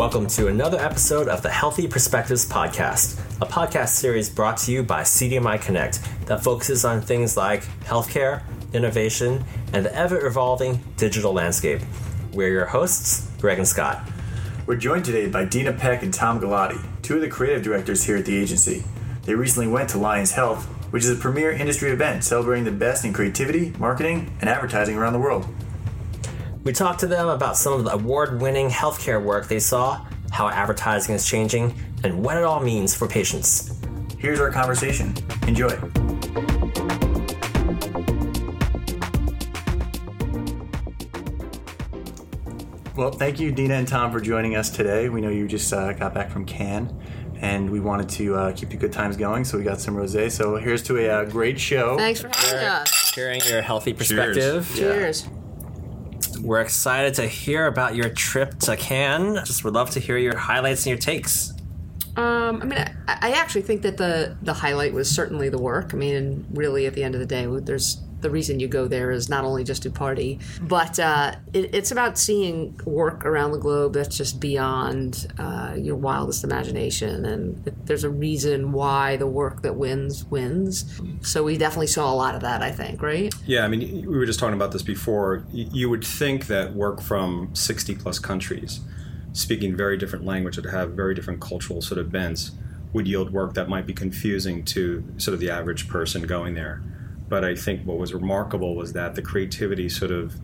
Welcome to another episode of the Healthy Perspectives Podcast, a podcast series brought to you by CDMI Connect that focuses on things like healthcare, innovation, and the ever evolving digital landscape. We're your hosts, Greg and Scott. We're joined today by Dina Peck and Tom Galati, two of the creative directors here at the agency. They recently went to Lions Health, which is a premier industry event celebrating the best in creativity, marketing, and advertising around the world. We talked to them about some of the award winning healthcare work they saw, how advertising is changing, and what it all means for patients. Here's our conversation. Enjoy. Well, thank you, Dina and Tom, for joining us today. We know you just uh, got back from Cannes, and we wanted to uh, keep the good times going, so we got some rosé. So here's to a uh, great show. Thanks for having us. Sharing your healthy perspective. Cheers. We're excited to hear about your trip to Cannes. Just would love to hear your highlights and your takes. Um, I mean, I, I actually think that the the highlight was certainly the work. I mean, really, at the end of the day, there's the reason you go there is not only just to party, but uh, it, it's about seeing work around the globe that's just beyond uh, your wildest imagination. And there's a reason why the work that wins wins. So we definitely saw a lot of that. I think, right? Yeah, I mean, we were just talking about this before. You would think that work from 60 plus countries, speaking very different language, that have very different cultural sort of bents, would yield work that might be confusing to sort of the average person going there. But I think what was remarkable was that the creativity sort of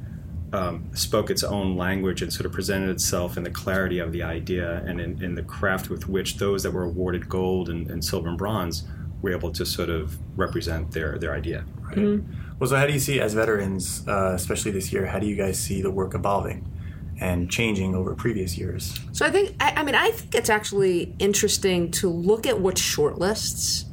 um, spoke its own language and sort of presented itself in the clarity of the idea and in, in the craft with which those that were awarded gold and, and, silver and bronze were able to sort of represent their, their idea. Right. Mm-hmm. Well, so how do you see, as veterans, uh, especially this year, how do you guys see the work evolving? and changing over previous years. So I think I, I, mean I think it's actually interesting to look at what shortlists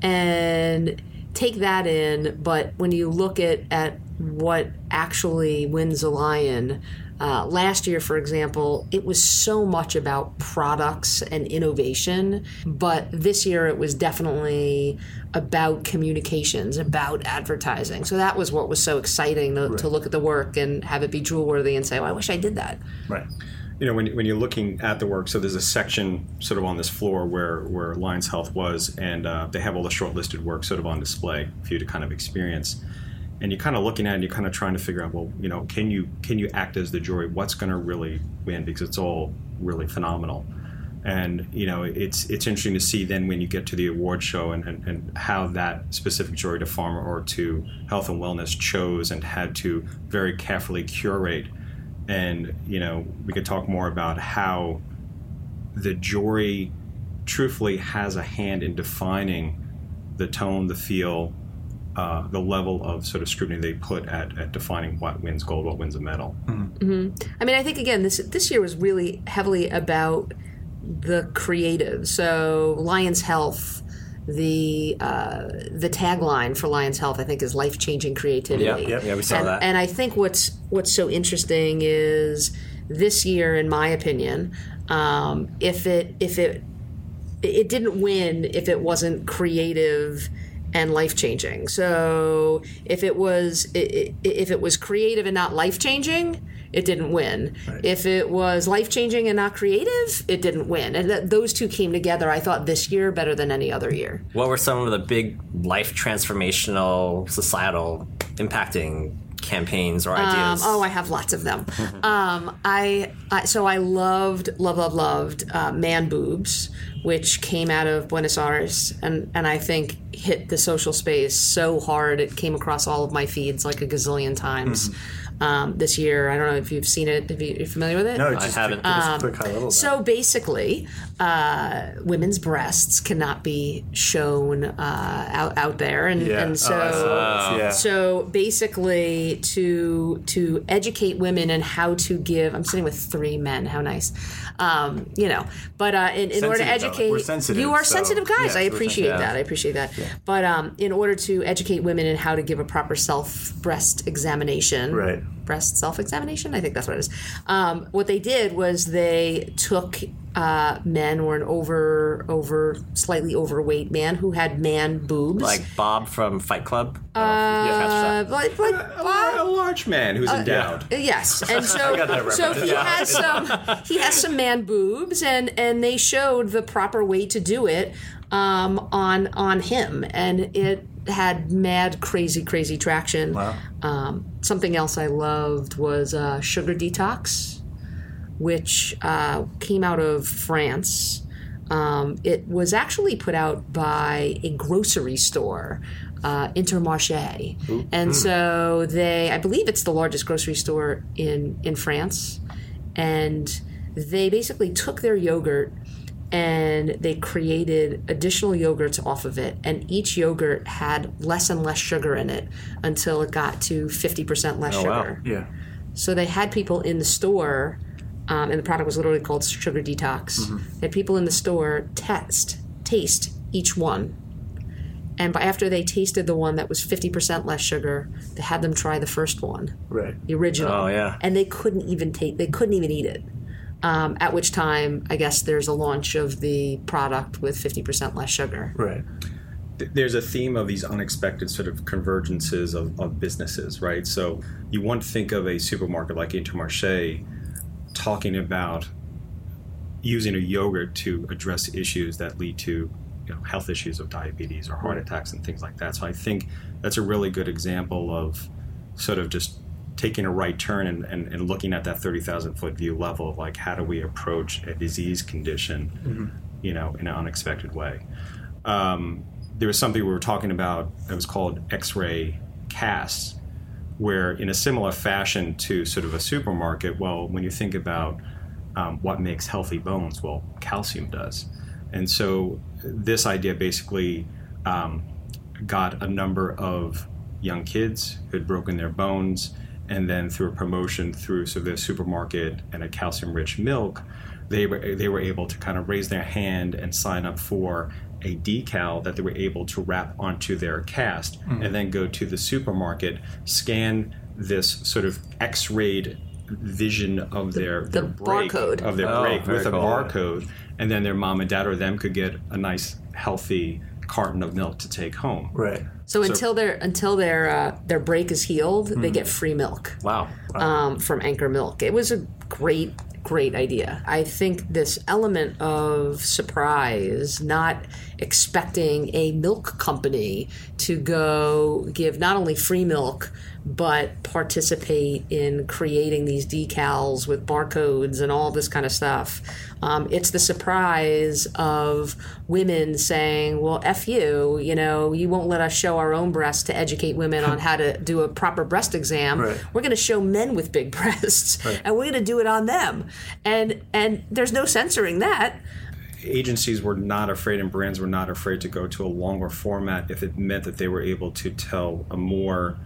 and take that in, but when you look at, at what actually wins a lion, uh, last year, for example, it was so much about products and innovation, but this year it was definitely about communications, about advertising. So that was what was so exciting to, right. to look at the work and have it be jewel worthy and say, "Oh, I wish I did that." Right you know, when, when you're looking at the work, so there's a section sort of on this floor where, where Lions Health was, and uh, they have all the shortlisted work sort of on display for you to kind of experience. And you're kind of looking at it and you're kind of trying to figure out, well, you know, can you can you act as the jury? What's going to really win? Because it's all really phenomenal. And you know, it's it's interesting to see then when you get to the award show and, and, and how that specific jury to pharma or to health and wellness chose and had to very carefully curate and you know we could talk more about how the jury truthfully has a hand in defining the tone, the feel, uh, the level of sort of scrutiny they put at, at defining what wins gold, what wins a medal. Mm-hmm. Mm-hmm. I mean, I think again, this this year was really heavily about the creative. So Lions Health the uh, the tagline for Lions Health, I think, is life changing creativity. Yeah, yeah, yeah, we saw and, that. And I think what's what's so interesting is this year, in my opinion, um, if it if it it didn't win if it wasn't creative and life changing. So if it was if it was creative and not life changing, it didn't win. Right. If it was life changing and not creative, it didn't win. And th- those two came together, I thought, this year better than any other year. What were some of the big life transformational, societal impacting campaigns or ideas? Um, oh, I have lots of them. um, I, I, so I loved, love, love, loved uh, Man Boobs, which came out of Buenos Aires, and and I think hit the social space so hard it came across all of my feeds like a gazillion times. Mm-hmm um, this year. I don't know if you've seen it. If you, are familiar with it? No, I haven't. Um, so basically, uh, women's breasts cannot be shown uh, out out there, and, yeah. and so oh, yeah. so basically to to educate women and how to give. I'm sitting with three men. How nice, um, you know. But uh, in, in order to educate, you are so, sensitive guys. I appreciate that. I appreciate that. But um, in order to educate women in how to give a proper self breast examination, right breast self examination. I think that's what it is. Um, what they did was they took uh, men or an over over slightly overweight man who had man boobs, Like Bob from Fight Club. uh, like, like A, Bob- a large man who's endowed. Yes, and so so he reference. has some he has some man boobs, and and they showed the proper way to do it um, on on him, and it had mad crazy crazy traction. Wow. Um, something else I loved was uh, Sugar Detox, which uh, came out of France. Um, it was actually put out by a grocery store, uh, Intermarché, and so they, I believe, it's the largest grocery store in in France, and they basically took their yogurt and they created additional yogurts off of it and each yogurt had less and less sugar in it until it got to 50% less wow. sugar Yeah. so they had people in the store, um, and the product was literally called Sugar Detox. They had people in the store test, taste each one. And by after they tasted the one that was 50% less sugar, they had them try the first one, Right. the original. Oh, yeah. And they couldn't even take, they couldn't even eat it. Um, at which time, I guess there's a launch of the product with 50% less sugar. Right. there's a theme of these unexpected sort of convergences of, of businesses, right? So you want to think of a supermarket like Intermarché talking about using a yogurt to address issues that lead to you know, health issues of diabetes or heart attacks and things like that. So I think that's a really good example of sort of just taking a right turn and, and, and looking at that 30,000 foot view level of like how do we approach a disease condition, you know, in an unexpected way. Um, there was something we were talking about that was called X-ray casts, where in a similar fashion to sort of a supermarket, well, when you think about um, what makes healthy bones, well, calcium does. And so this idea basically um, got a number of young kids who had broken their bones, and then through a promotion through sort of the supermarket and a calcium-rich milk, they were they were able to kind of raise their hand and sign up for a decal that they were able to wrap onto their cast, mm-hmm. and then go to the supermarket, scan this sort of X-rayed vision of their, their break, barcode. of their Oh, break very with a barcode, and then their mom and dad or them could get a nice healthy carton of milk to take home. Right. So, until their until their uh, their break is healed, they get free milk. Wow. um, from Anchor Milk. It was a great, great idea. I think this element of surprise, not expecting a milk company to go give not only free milk, but participate in creating these decals with barcodes and all this kind of stuff. Um, it's the surprise of women saying, well, F you, you know, you won't let us show our own breasts to educate women on how to do a proper breast exam. Right. We're going to show men with big breasts and we're going to do it on them. And and there's no censoring that. agencies were not afraid and brands were not afraid to go to a longer format if it meant that they were able to tell a more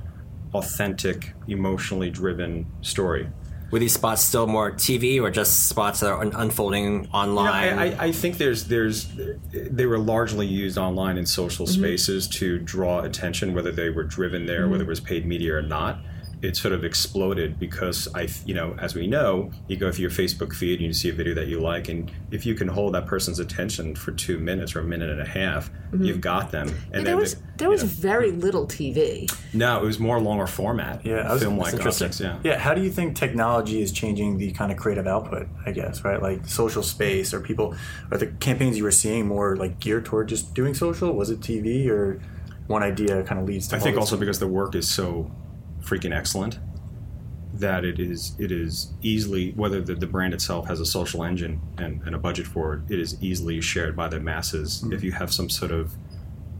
authentic, emotionally driven story. Were these spots still more TV or just spots that are un- unfolding You know, online? I, I, I think there's there's they were largely used online in social mm-hmm. spaces to draw attention, whether they were driven there, mm-hmm. whether it was paid media or not. It sort of exploded because I, you know, as we know, you go through your Facebook feed and you see a video that you like, and if you can hold that person's attention for two minutes or a minute and a half, mm-hmm. you've got them. And there was the- there was very little TV. no, it was more longer format. Yeah, film like interesting. objects. Yeah. Yeah, how do you think technology is changing the kind of creative output? I guess right, like social space, or people, are the campaigns you were seeing more like geared toward just doing social? Was it TV, or one idea kind of leads to? I think also because the work is so freaking excellent that it is it is easily whether the, the brand itself has a social engine and, and a budget for it, it is easily shared by the masses Mm-hmm. if you have some sort of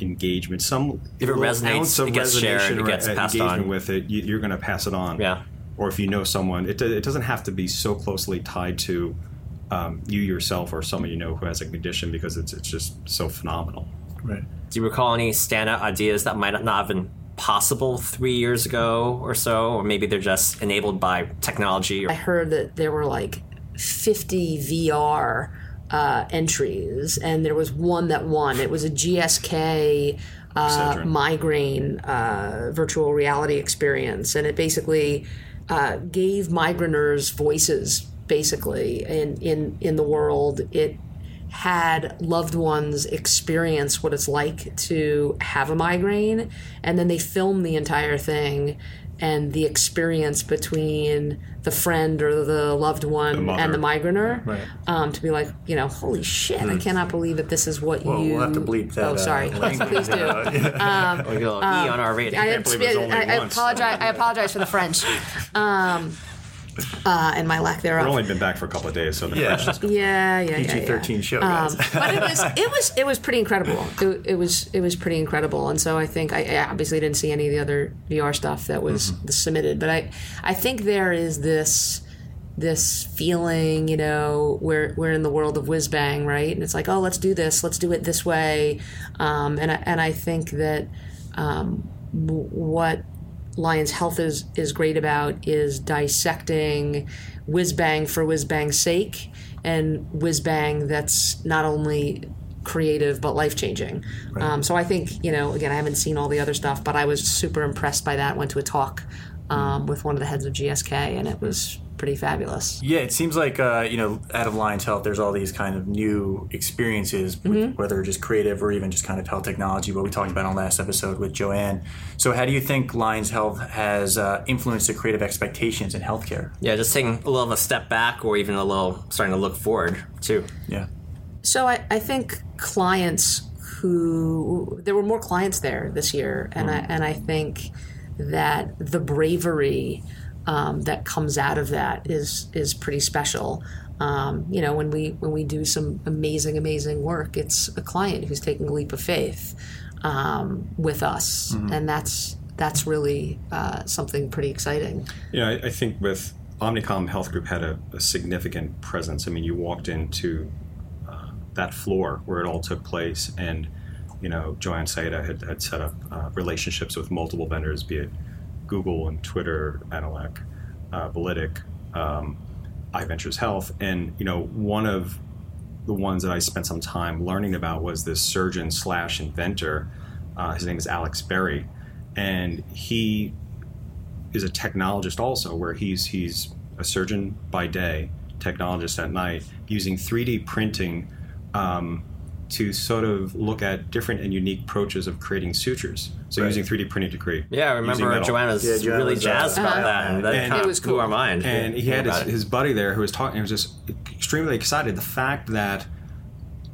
engagement, some If it little resonates, ounce of it gets shared, it gets passed on. with it, you, you're going to pass it on. Yeah. Or if you know someone, it, it doesn't have to be so closely tied to um, you yourself or someone you know who has a condition because it's it's just so phenomenal. right. Do you recall any standout ideas that might not have been possible three years ago or so, or maybe they're just enabled by technology? I heard that there were like 50 VR uh, entries, and there was one that won. It was a GSK uh, migraine uh, virtual reality experience, and it basically uh, gave migranters voices basically in in in the world. It had loved ones experience what it's like to have a migraine, and then they filmed the entire thing and the experience between the friend or the loved one mother. and the migrainer Right. um, to be like, you know, holy shit, I cannot believe that this is what Well, you. we'll have to bleep that. Oh, sorry. uh, Please, do. yeah. We get a E on our rating. I, can't believe it was only I- I apologize. I apologize for the French, um, uh, and my lack thereof. We've only been back for a couple of days, so the Yeah. French is yeah, yeah, yeah, yeah. PG-13 show, guys. Um, but it was, it was, it was pretty incredible. It, it was, it was pretty incredible. And so I think I, I obviously didn't see any of the other VR stuff that was submitted, but I, I think there is this, this feeling, you know, we're we're in the world of whiz bang, right? And it's like, oh, let's do this, let's do it this way, um, and I, and I think that um, what Lions Health is is great about is dissecting whiz bang for whiz bang's sake and whiz bang that's not only creative but life changing. Um, so I think you know again I haven't seen all the other stuff, but I was super impressed by that. Went to a talk um, with one of the heads of GSK, and it was pretty fabulous. Yeah, it seems like uh, you know, out of Lions Health, there's all these kind of new experiences, with- Mm-hmm. whether just creative or even just kind of health technology. What we talked about on last episode with Joanne. So, how do you think Lions Health has uh, influenced the creative expectations in healthcare? Yeah, just taking a little of a step back or even a little starting to look forward too. Yeah, So I, I think clients who there were more clients there this year, and I and I think that the bravery um, that comes out of that is is pretty special. Um, you know, when we when we do some amazing amazing work, it's a client who's taking a leap of faith um, with us, and that's that's really uh, something pretty exciting. Yeah, I, I think with Omnicom Health Group had a, a significant presence. I mean, you walked into uh, that floor where it all took place, and you know, Joanne Saida had, had set up uh, relationships with multiple vendors, be it Google and Twitter, Analec, uh, Validic, um, iVentures Health, and you know, one of the ones that I spent some time learning about was this surgeon slash inventor. Uh, his name is Alex Berry, and he is a technologist also, where he's he's a surgeon by day, technologist at night, using 3D printing um, to sort of look at different and unique approaches of creating sutures. So Right. using 3D printing to create. Yeah, I remember metal. Joanna was Yeah, Joanna really was, uh, jazzed about Uh-huh. that, and that And- kind It of was blew cool. our mind. and he had his, his buddy there who was talking. He was just extremely excited. The fact that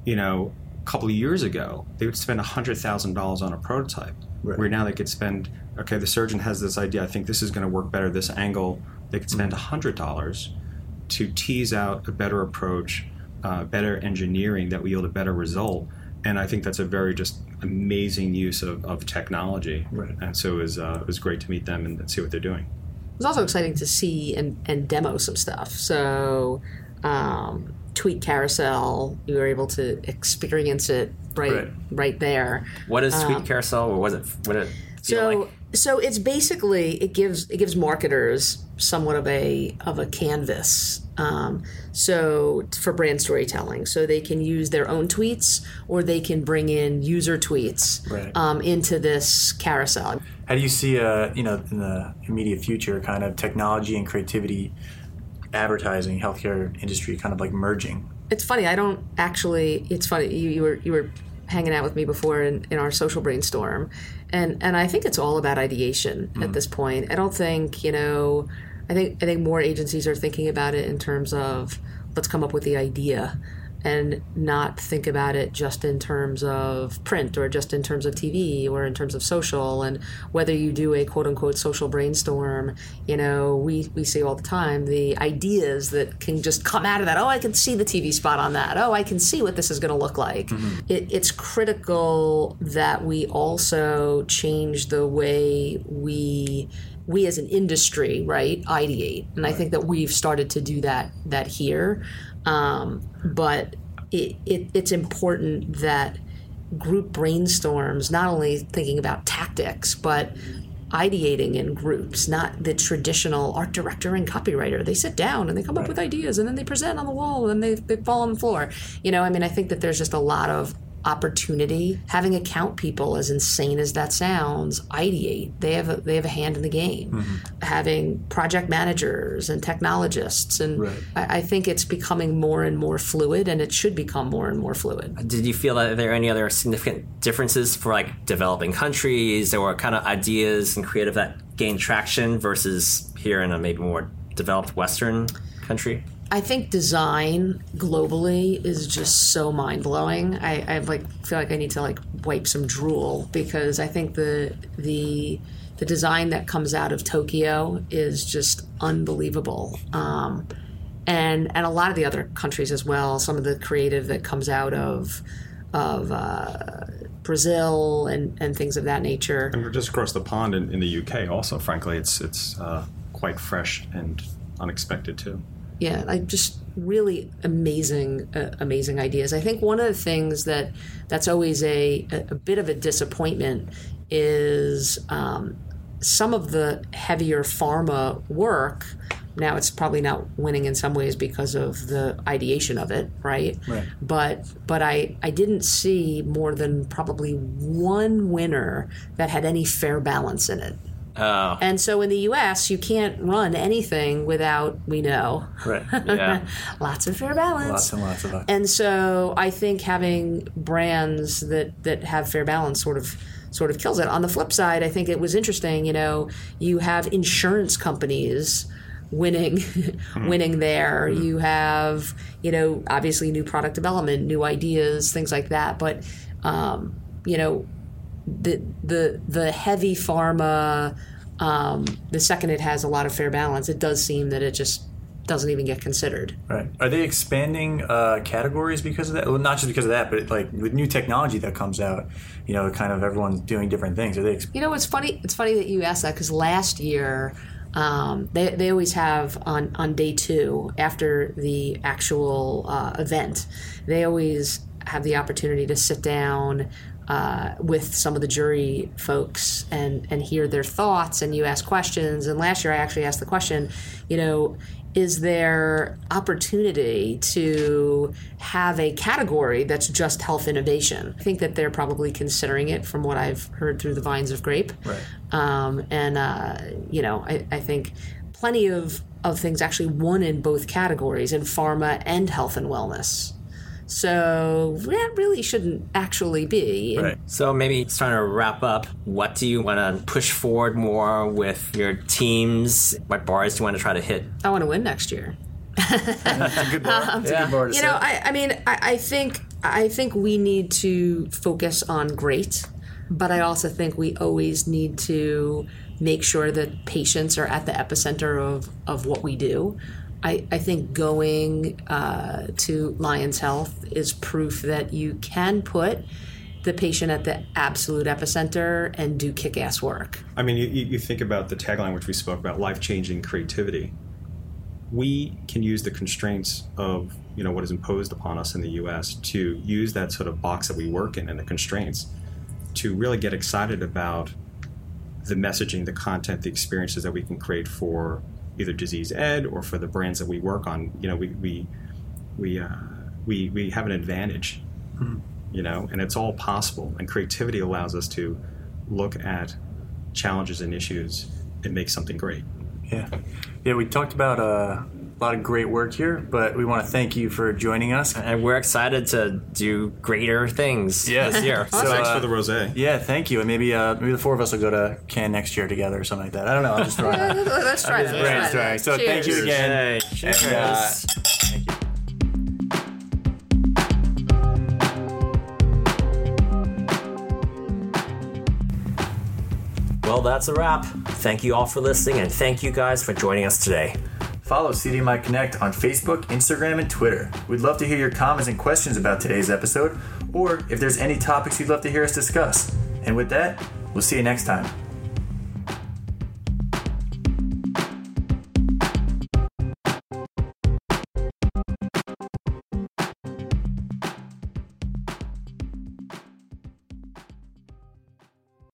you know a couple of years ago they would spend hundred thousand dollars on a prototype, Right. where now they could spend. Okay, the surgeon has this idea. I think this is going to work better. This angle, they could spend hundred dollars to tease out a better approach, uh, better engineering that will yield a better result. And I think that's a very just amazing use of, of technology. Right. And so it was, uh, it was great to meet them and see what they're doing. It was also exciting to see and, and demo some stuff. So, um, tweet carousel, you were able to experience it right Right. right, there. what is Tweet Carousel, or was it? What did it feel So, like? so it's basically it gives it gives marketers somewhat of a of a canvas. Um, so for brand storytelling, so they can use their own tweets or they can bring in user tweets Right. um, into this carousel. how do you see, uh, you know, in the immediate future, kind of technology and creativity, advertising, healthcare industry, kind of like merging? It's funny. I don't actually. It's funny. You, you were you were hanging out with me before in, in our social brainstorm, and and I think it's all about ideation at this point. I don't think you know. I think I think more agencies are thinking about it in terms of let's come up with the idea, and not think about it just in terms of print or just in terms of TV or in terms of social. And whether you do a quote unquote social brainstorm, you know, we, we see all the time the ideas that can just come out of that. Oh, I can see the TV spot on that. Oh, I can see what this is going to look like. Mm-hmm. It, it's critical that we also change the way we we as an industry, right, ideate, and I think that we've started to do that that here. Um, but it, it, it's important that group brainstorms, not only thinking about tactics, but ideating in groups, not the traditional art director and copywriter. They sit down and they come up with ideas and then they present on the wall and then they, they fall on the floor. You know, I mean, I think that there's just a lot of opportunity. Having account people, as insane as that sounds, ideate. They have a, they have a hand in the game. Mm-hmm. Having project managers and technologists, and Right. I, I think it's becoming more and more fluid, and it should become more and more fluid. Did you feel that there are any other significant differences for like developing countries or kind of ideas and creative that gain traction versus here in a maybe more developed Western country? I think design globally is just so mind blowing. I, I like feel like I need to like wipe some drool because I think the the the design that comes out of Tokyo is just unbelievable. Um, and and a lot of the other countries as well. Some of the creative that comes out of of uh, Brazil and, and things of that nature. And we're just across the pond in, in the UK. Also, frankly, it's it's uh, quite fresh and unexpected too. Yeah like just really amazing uh, amazing ideas. I think one of the things that that's always a, a, a bit of a disappointment is um, some of the heavier pharma work now it's probably not winning in some ways because of the ideation of it right? Right. but but i i didn't see more than probably one winner that had any fair balance in it Oh, and so in the US, you can't run anything without, we know, Right. yeah. lots of fair balance. lots and lots of that. and so I think having brands that, that have fair balance sort of sort of kills it. On the flip side, I think it was interesting, you know, you have insurance companies winning winning there. You have, you know, obviously new product development, new ideas, things like that. But um, you know, the the the heavy pharma um, the second it has a lot of fair balance it does seem that it just doesn't even get considered Right. Are they expanding uh, categories because of that? Well, not just because of that, but like with new technology that comes out, you know, kind of everyone's doing different things. Are they? Ex- you know it's funny it's funny that you asked that because last year um, they, they always have on, on day two after the actual uh, event they always have the opportunity to sit down uh, with some of the jury folks and and hear their thoughts and you ask questions. And last year I actually asked the question you know is there opportunity to have a category that's just health innovation? I think that they're probably considering it from what I've heard through the vines of grape. Right. um, and uh, you know I, I think plenty of of things actually won in both categories in pharma and health and wellness so that really shouldn't actually be right. So maybe starting to wrap up, what do you want to push forward more with your teams? What bars do you want to try to hit? I want to win next year. It's a good bar. Um, it's Yeah. good bar to you know. I, I mean I, I think i think we need to focus on great but i also think we always need to make sure that patients are at the epicenter of, of what we do I, I think going uh, to Lions Health is proof that you can put the patient at the absolute epicenter and do kick ass work. I mean, you, you think about the tagline which we spoke about, life changing creativity. We can use the constraints of you know what is imposed upon us in the U.S. to use that sort of box that we work in and the constraints to really get excited about the messaging, the content, the experiences that we can create for either disease ed or for the brands that we work on. You know, we we we uh, we, we have an advantage, you know, and it's all possible. And creativity allows us to look at challenges and issues and make something great. Yeah. Yeah, we talked about uh, a lot of great work here, but we want to thank you for joining us. And we're excited to do greater things Yeah. this year. So, Thanks uh, for the rosé. Yeah, thank you. And maybe uh, maybe the four of us will go to Cannes next year together or something like that. I don't know. I'm just throwing it out. Let's try that. Let's try it. So thank you again. Cheers. And, uh, thank you. Well, that's a wrap. Thank you all for listening, and thank you guys for joining us today. Follow CDMI Connect on Facebook, Instagram, and Twitter. We'd love to hear your comments and questions about today's episode, or if there's any topics you'd love to hear us discuss. And with that, we'll see you next time.